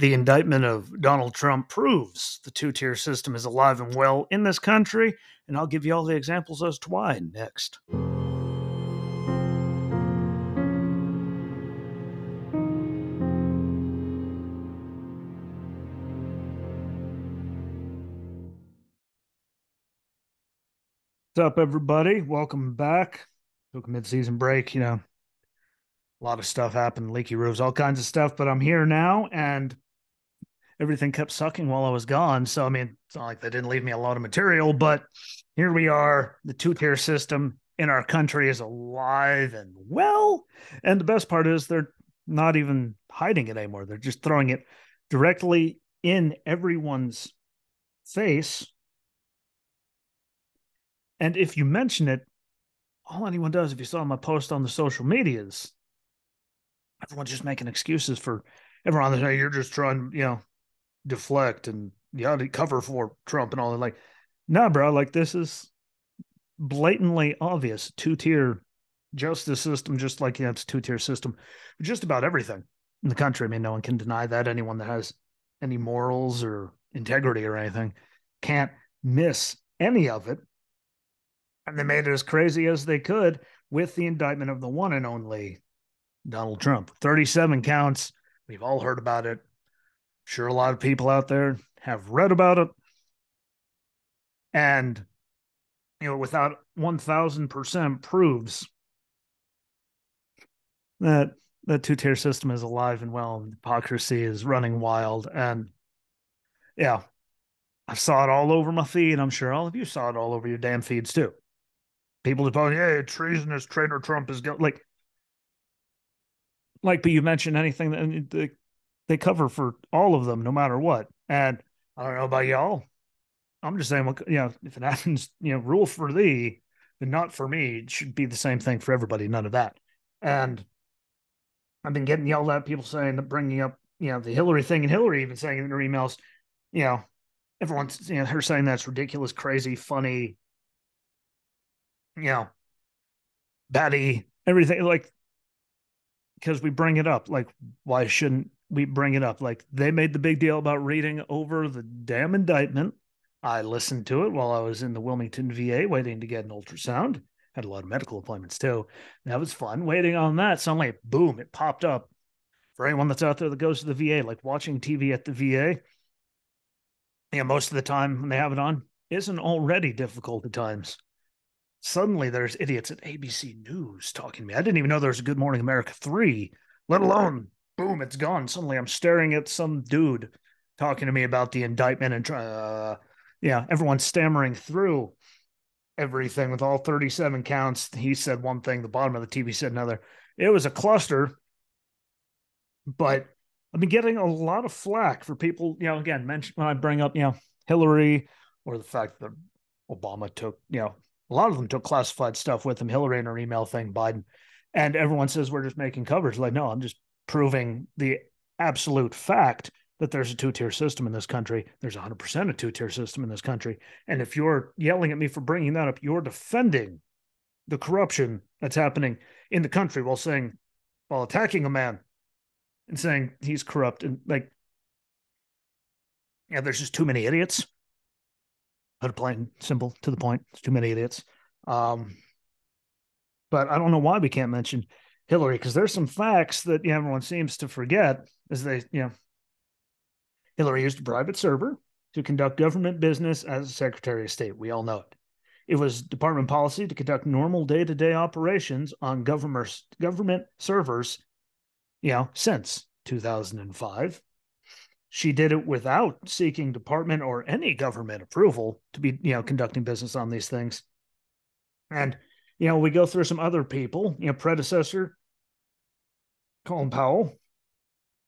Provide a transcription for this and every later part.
The indictment of Donald Trump proves the two tier system is alive and well in this country, and I'll give you all the examples as to why next. What's up, everybody? Welcome back. Took a mid-season break, you know. A lot of stuff happened, leaky roofs, all kinds of stuff, but I'm here now and everything kept sucking while I was gone. So, I mean, it's not like they didn't leave me a lot of material, but here we are. The two tier system in our country is alive and well. And the best part is they're not even hiding it anymore. They're just throwing it directly in everyone's face. And if you mention it, all anyone does, if you saw my post on the social medias, everyone's just making excuses for everyone. You're just trying, you know, deflect and to cover for Trump and all that. Like, nah, bro, like this is blatantly obvious two tier justice system, just like yeah, it's two tier system, just about everything in the country. I mean, no one can deny that. Anyone that has any morals or integrity or anything can't miss any of it. And they made it as crazy as they could with the indictment of the one and only Donald Trump. 37 counts. We've all heard about it sure a lot of people out there have read about it. And, you know, without 1000% proves that that two tier system is alive and well, and hypocrisy is running wild. And yeah, I saw it all over my feed. I'm sure all of you saw it all over your damn feeds too. People are going, "Hey, treasonous traitor Trump is going like, like." But you mentioned anything that they cover for all of them, no matter what. And I don't know about y'all. I'm just saying, you know, if it happens, you know, rule for thee, then not for me. It should be the same thing for everybody. None of that. And I've been getting yelled at, people saying that bringing up, you know, the Hillary thing, and Hillary even saying in her emails, you know, everyone's, you know, her saying that's ridiculous, crazy, funny, you know, batty, everything. Like, because we bring it up. Like, why shouldn't we bring it up. Like they made the big deal about reading over the damn indictment. I listened to it while I was in the Wilmington VA waiting to get an ultrasound. Had a lot of medical appointments too. That was fun waiting on that. Suddenly, boom, it popped up. For anyone that's out there that goes to the VA, like watching TV at the VA, you know, most of the time when they have it on, isn't already difficult at times. Suddenly, there's idiots at ABC News talking to me. I didn't even know there was a Good Morning America 3, let alone boom, it's gone. Suddenly I'm staring at some dude talking to me about the indictment and uh, yeah, everyone's stammering through everything with all 37 counts. He said one thing, the bottom of the TV said another. It was a cluster, but I've been getting a lot of flack for people, you know, again, mention when I bring up, you know, Hillary or the fact that Obama took, you know, a lot of them took classified stuff with him, Hillary and her email thing, Biden. And everyone says we're just making coverage. Like, no, I'm just proving the absolute fact that there's a two tier system in this country. There's 100% a two tier system in this country. And if you're yelling at me for bringing that up, you're defending the corruption that's happening in the country while saying, while attacking a man and saying he's corrupt. And like, yeah, there's just too many idiots. Put it plain, simple, to the point. It's too many idiots. Um, but I don't know why we can't mention Hillary because there's some facts that you know, everyone seems to forget as they, you know, Hillary used a private server to conduct government business as Secretary of State. We all know it. It was department policy to conduct normal day to day operations on government government servers, you know, since 2005. She did it without seeking department or any government approval to be, you know, conducting business on these things. And, you know, we go through some other people, you know, predecessor Colin Powell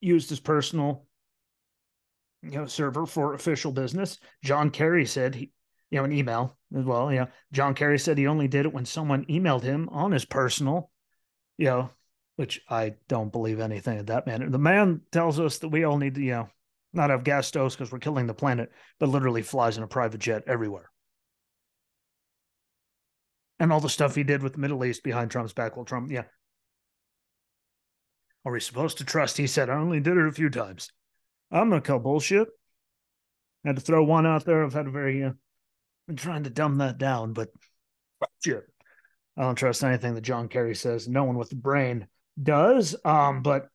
used his personal you know server for official business. John Kerry said he you know an email as well. You know, John Kerry said he only did it when someone emailed him on his personal, you know, which I don't believe anything of that man. The man tells us that we all need to, you know, not have gas stoves because we're killing the planet, but literally flies in a private jet everywhere. And all the stuff he did with the Middle East behind Trump's back while Trump, yeah, are we supposed to trust? He said, I only did it a few times. I'm gonna call bullshit. I Had to throw one out there. I've had a very uh, been trying to dumb that down, but shit. I don't trust anything that John Kerry says. No one with a brain does. Um, but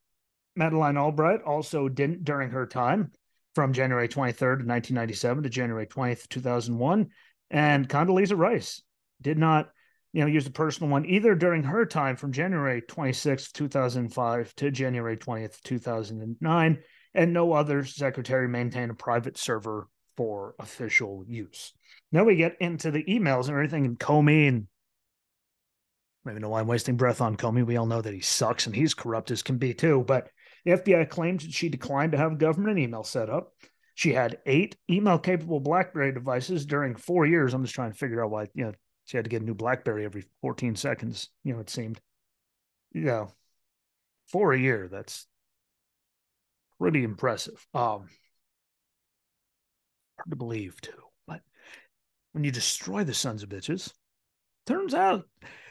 Madeleine Albright also didn't during her time from January 23rd, 1997 to January 20th, 2001. And Condoleezza Rice did not, you know, use a personal one either during her time from January 26th, 2005 to January 20th, 2009. And no other secretary maintained a private server for official use. Now we get into the emails and everything, and Comey and maybe know why I'm wasting breath on Comey. We all know that he sucks and he's corrupt as can be too. But the FBI claimed that she declined to have government email set up. She had eight email capable BlackBerry devices during four years. I'm just trying to figure out why, you know, she had to get a new BlackBerry every 14 seconds, you know, it seemed. You know, for a year, that's pretty impressive. Um, hard to believe too. But when you destroy the sons of bitches, turns out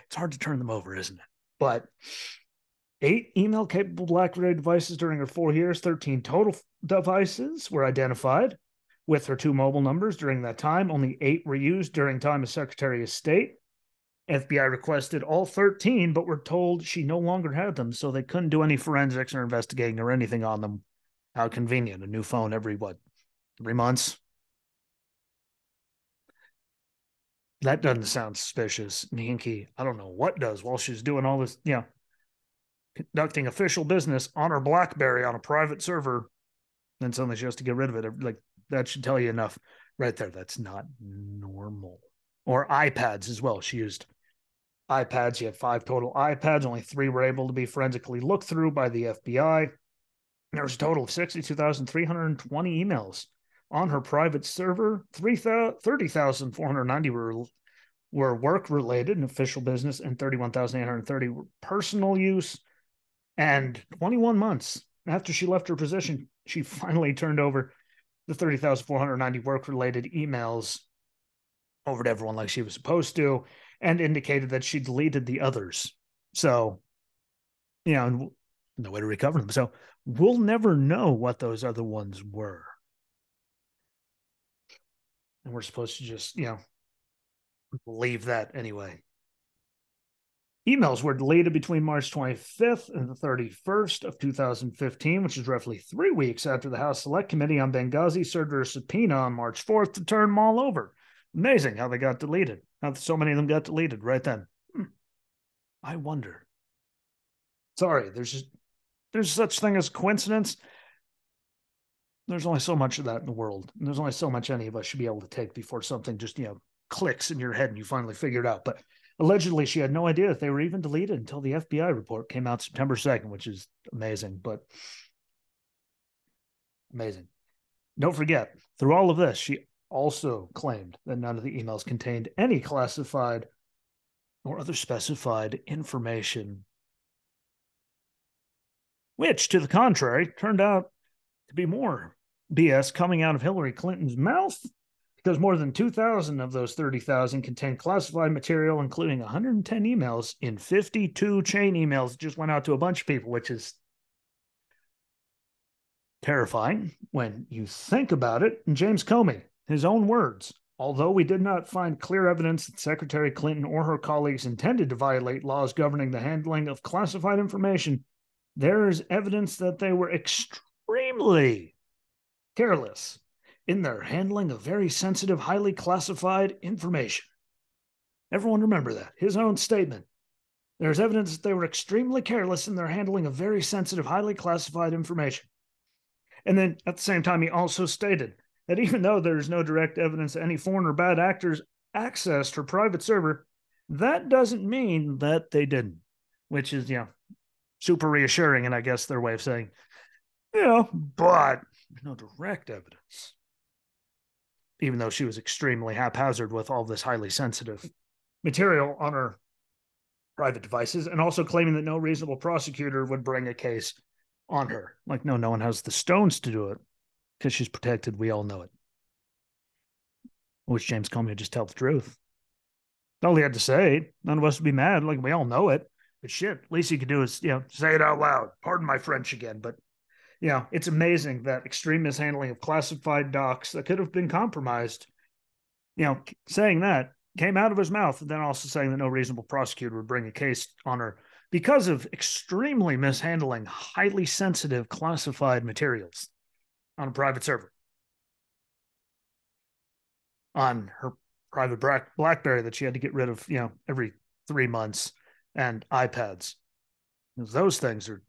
it's hard to turn them over, isn't it? But eight email capable BlackBerry devices during her four years, 13 total devices were identified with her two mobile numbers during that time. Only eight were used during time as Secretary of State. FBI requested all 13, but were told she no longer had them, so they couldn't do any forensics or investigating or anything on them. How convenient. A new phone every what? Three months? That doesn't sound suspicious. Hinky, I don't know what does while she's doing all this, you know, conducting official business on her BlackBerry on a private server, then suddenly she has to get rid of it. Like that should tell you enough right there. That's not normal. Or iPads as well. She used iPads. You had five total iPads. Only three were able to be forensically looked through by the FBI. There was a total of 62,320 emails on her private server. 30,490 were were work related and official business, and 31,830 were personal use. And 21 months after she left her position, she finally turned over the 30,490 work related emails over to everyone like she was supposed to and indicated that she deleted the others. So, you know, no way to recover them. So we'll never know what those other ones were. And we're supposed to just, you know, believe that anyway. Emails were deleted between March 25th and the 31st of 2015, which is roughly three weeks after the House Select Committee on Benghazi served a subpoena on March 4th to turn them all over. Amazing how they got deleted. How so many of them got deleted right then. Hmm. I wonder. Sorry, there's just there's such thing as coincidence. There's only so much of that in the world. And there's only so much any of us should be able to take before something just, you know, clicks in your head and you finally figure it out. But allegedly she had no idea that they were even deleted until the FBI report came out September 2nd, which is amazing, but amazing. Don't forget, through all of this, she also claimed that none of the emails contained any classified or other specified information, which, to the contrary, turned out to be more BS coming out of Hillary Clinton's mouth because more than 2,000 of those 30,000 contained classified material, including 110 emails in 52 chain emails just went out to a bunch of people, which is terrifying when you think about it. And James Comey, his own words, although we did not find clear evidence that Secretary Clinton or her colleagues intended to violate laws governing the handling of classified information, there is evidence that they were extremely careless in their handling of very sensitive, highly classified information. Everyone remember that. His own statement. There's evidence that they were extremely careless in their handling of very sensitive, highly classified information. And then at the same time, he also stated that even though there's no direct evidence any foreign or bad actors accessed her private server, that doesn't mean that they didn't, which is, you know, super reassuring. And I guess their way of saying, you know, but no direct evidence even though she was extremely haphazard with all this highly sensitive material on her private devices, and also claiming that no reasonable prosecutor would bring a case on her. Like, no, no one has the stones to do it because she's protected. We all know it. Which James Comey just tell the truth. All he had to say. None of us would be mad. Like, we all know it. But shit, least he could do is, you know, say it out loud. Pardon my French again, but know, it's amazing that extreme mishandling of classified docs that could have been compromised, you know, saying that came out of his mouth, and then also saying that no reasonable prosecutor would bring a case on her because of extremely mishandling highly sensitive classified materials on a private server. On her private blackberry that she had to get rid of you know every three months and ipads. Those things are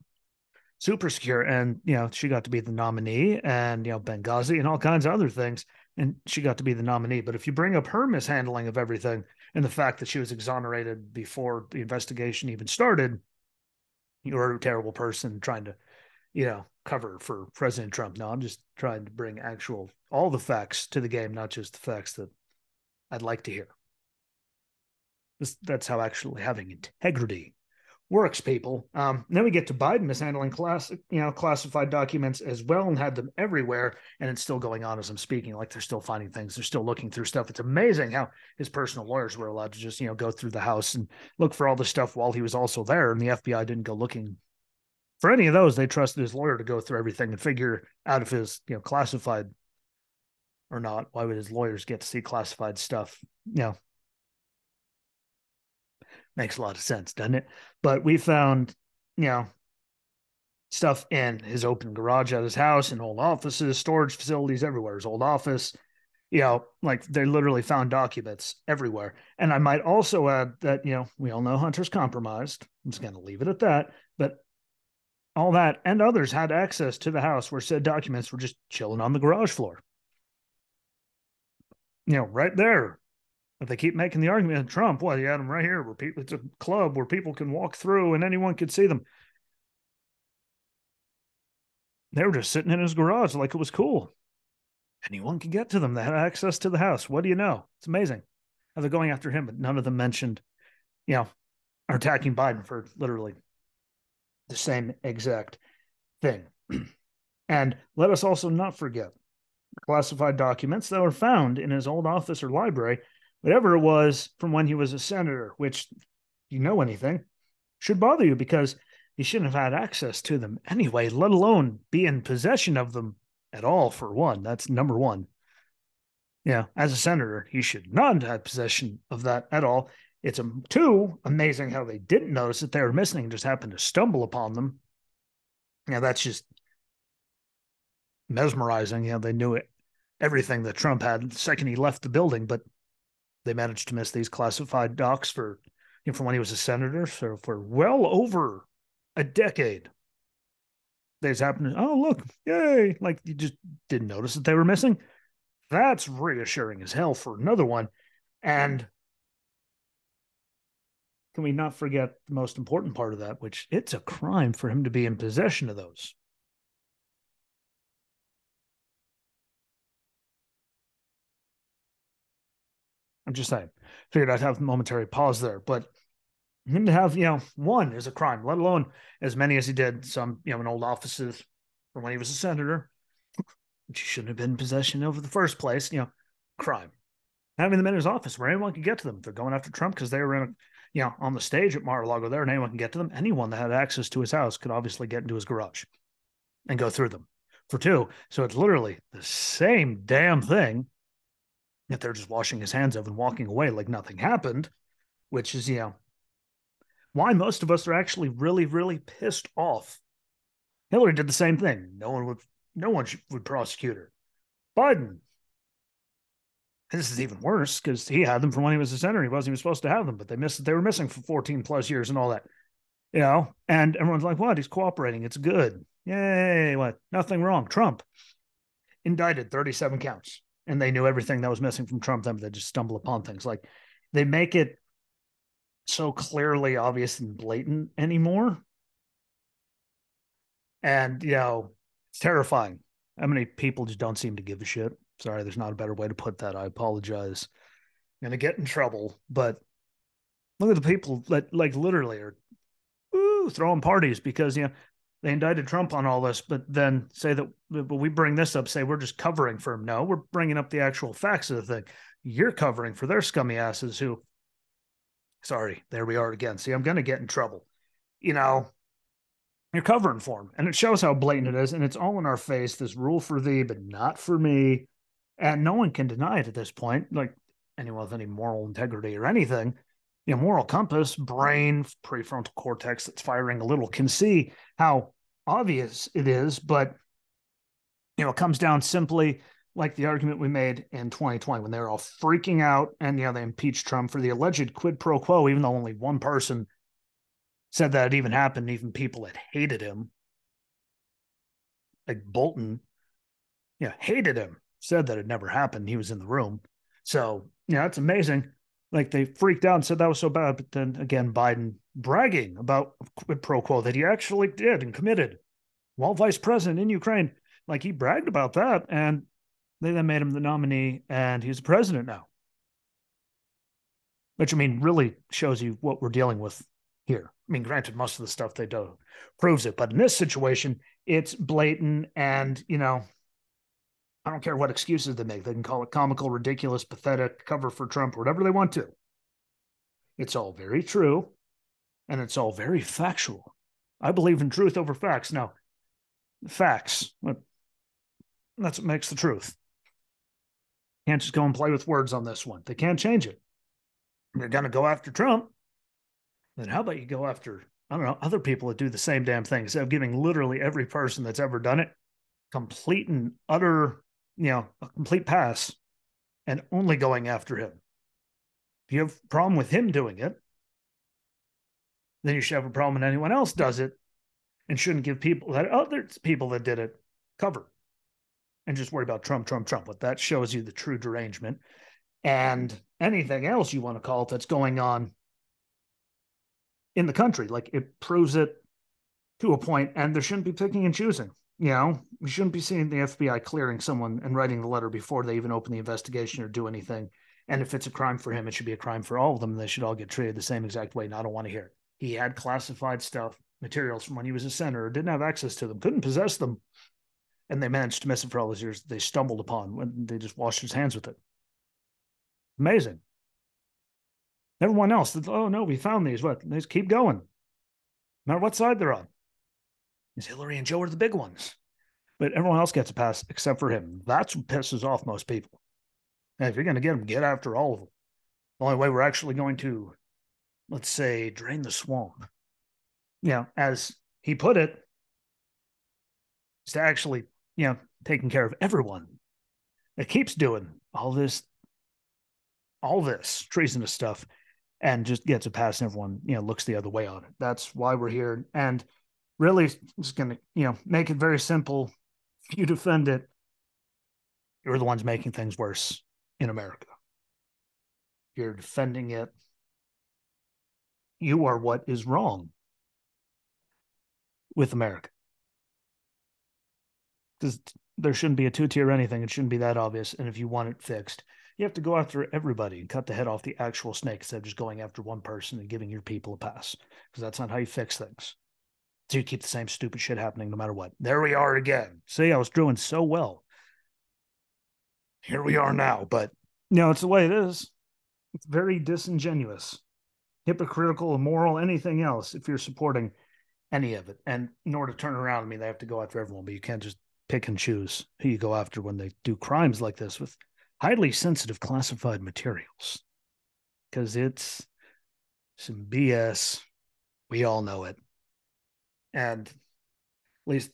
super secure and you know she got to be the nominee and you know benghazi and all kinds of other things and she got to be the nominee. But if you bring up her mishandling of everything and the fact that she was exonerated before the investigation even started you're a terrible person trying to you know cover for president trump. No i'm just trying to bring actual all the facts to the game not just the facts that i'd like to hear. That's how actually having integrity works, people. Um, then we get to Biden mishandling class, you know, classified documents as well, and had them everywhere, and it's still going on as I'm speaking. Like they're still finding things, they're still looking through stuff. It's amazing how his personal lawyers were allowed to just, you know, go through the house and look for all the stuff while he was also there, and the FBI didn't go looking for any of those. They trusted his lawyer to go through everything and figure out if his, you know, classified or not. Why would his lawyers get to see classified stuff? You know, makes a lot of sense, doesn't it? But we found, you know, stuff in his open garage at his house and old offices, storage facilities everywhere. His old office, you know, like they literally found documents everywhere. And I might also add that, you know, we all know Hunter's compromised. I'm just going to leave it at that. But all that and others had access to the house where said documents were just chilling on the garage floor. You know, right there if they keep making the argument Trump, well, you had them right here where people, it's a club where people can walk through and anyone could see them. They were just sitting in his garage like it was cool. Anyone could get to them. They had access to the house. What do you know? It's amazing. How they're going after him, but none of them mentioned, you know, are attacking Biden for literally the same exact thing. and let us also not forget classified documents that were found in his old office or library whatever it was from when he was a senator, which you know anything, should bother you because he shouldn't have had access to them anyway, let alone be in possession of them at all, for one. That's number one. Yeah, as a senator, he should not have possession of that at all. It's a, two amazing how they didn't notice that they were missing and just happened to stumble upon them. Yeah, that's just mesmerizing. Yeah, they knew it everything that Trump had the second he left the building, but they managed to miss these classified docs for you know, from when he was a senator, so for well over a decade. They's happened. Oh, look, yay! Like you just didn't notice that they were missing. That's reassuring as hell for another one. And can we not forget the most important part of that, which it's a crime for him to be in possession of those. Just saying. Figured I'd have a momentary pause there, but him to have you know one is a crime, let alone as many as he did. Some you know in old offices from when he was a senator, which he shouldn't have been in possession of in the first place. You know, crime. Having them in his office where anyone can get to them. They're going after Trump because they were in a you know on the stage at Mar-a-Lago there, and anyone can get to them. Anyone that had access to his house could obviously get into his garage and go through them. For two, so it's literally the same damn thing if they're just washing his hands of and walking away like nothing happened, which is, you know, why most of us are actually really, really pissed off. Hillary did the same thing. No one would, no one would prosecute her. Biden, this is even worse because he had them from when he was a senator. He wasn't even supposed to have them, but they missed. They were missing for 14 plus years and all that, you know. And everyone's like, "What? He's cooperating. It's good. Yay! What? Nothing wrong." Trump indicted 37 counts and they knew everything that was missing from Trump. Them they just stumble upon things like they make it so clearly obvious and blatant anymore. And you know, it's terrifying. How many people just don't seem to give a shit? Sorry, there's not a better way to put that. I apologize. I'm gonna get in trouble, but look at the people that like literally are ooh, throwing parties because you know they indicted Trump on all this, but then say that but we bring this up, say we're just covering for him. No, we're bringing up the actual facts of the thing. You're covering for their scummy asses who, sorry, there we are again. See, I'm going to get in trouble. You know, You're covering for him. And it shows how blatant it is. And it's all in our face this rule for thee, but not for me. And no one can deny it at this point. Like anyone with any moral integrity or anything, you know, moral compass, brain, prefrontal cortex that's firing a little can see how obvious it is. But, you know, it comes down simply like the argument we made in 2020 when they were all freaking out and, you know, they impeached Trump for the alleged quid pro quo, even though only one person said that it even happened, even people that hated him, like Bolton, yeah, hated him, said that it never happened. He was in the room. So, yeah, it's amazing. Like they freaked out and said that was so bad. But then again, Biden bragging about quid pro quo that he actually did and committed while vice president in Ukraine. Like he bragged about that. And they then made him the nominee and he's the president now. Which I mean, really shows you what we're dealing with here. I mean, granted, most of the stuff they do proves it, but in this situation, it's blatant and, you know, I don't care what excuses they make. They can call it comical, ridiculous, pathetic, cover for Trump, whatever they want to. It's all very true and it's all very factual. I believe in truth over facts. Now, facts, that's what makes the truth. Can't just go and play with words on this one. They can't change it. They're going to go after Trump then how about you go after, I don't know, other people that do the same damn thing instead of giving literally every person that's ever done it complete and utter, you know, a complete pass and only going after him. If you have a problem with him doing it, then you should have a problem when anyone else does it and shouldn't give people that other people that did it cover and just worry about Trump, Trump, Trump. But that shows you the true derangement. And anything else you want to call it that's going on in the country. Like it proves it to a point, and there shouldn't be picking and choosing. You know, we shouldn't be seeing the FBI clearing someone and writing the letter before they even open the investigation or do anything. And if it's a crime for him, it should be a crime for all of them. They should all get treated the same exact way. And I don't want to hear it. He had classified stuff, materials from when he was a senator, didn't have access to them, couldn't possess them. And they managed to miss it for all those years. They stumbled upon when they just washed his hands with it. Amazing. Everyone else, oh no, we found these. What? They just keep going. No matter what side they're on. Is Hillary and Joe are the big ones. But everyone else gets a pass except for him. That's what pisses off most people. And if you're going to get them, get after all of them. The only way we're actually going to, let's say, drain the swamp, you know, as he put it, is to actually, you know, taking care of everyone. that keeps doing all this, all this treasonous stuff and just gets a pass and everyone, you know, looks the other way on it. That's why we're here. And really just going to, you know, make it very simple. You defend it, you're the ones making things worse in America. You're defending it. You are what is wrong with America. Because there shouldn't be a two tier anything. It shouldn't be that obvious. And if you want it fixed, you have to go after everybody and cut the head off the actual snake instead of just going after one person and giving your people a pass because that's not how you fix things. You keep the same stupid shit happening no matter what. There we are again. See, I was doing so well. Here we are now, but you know, it's the way it is. It's very disingenuous, hypocritical, immoral, anything else if you're supporting any of it. And in order to turn around, I mean, they have to go after everyone, but you can't just pick and choose who you go after when they do crimes like this with highly sensitive classified materials because it's some BS. We all know it. And at least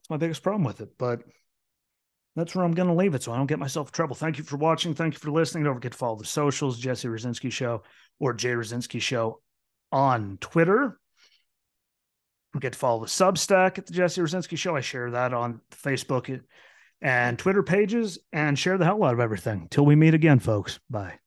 it's my biggest problem with it. But that's where I'm going to leave it so I don't get myself in trouble. Thank you for watching. Thank you for listening. Don't forget to follow the socials, Jesse Rucinski Show or Jay Rucinski Show on Twitter. Don't forget to follow the Substack at the Jesse Rucinski Show. I share that on Facebook and Twitter pages and share the hell out of everything. Till we meet again, folks. Bye.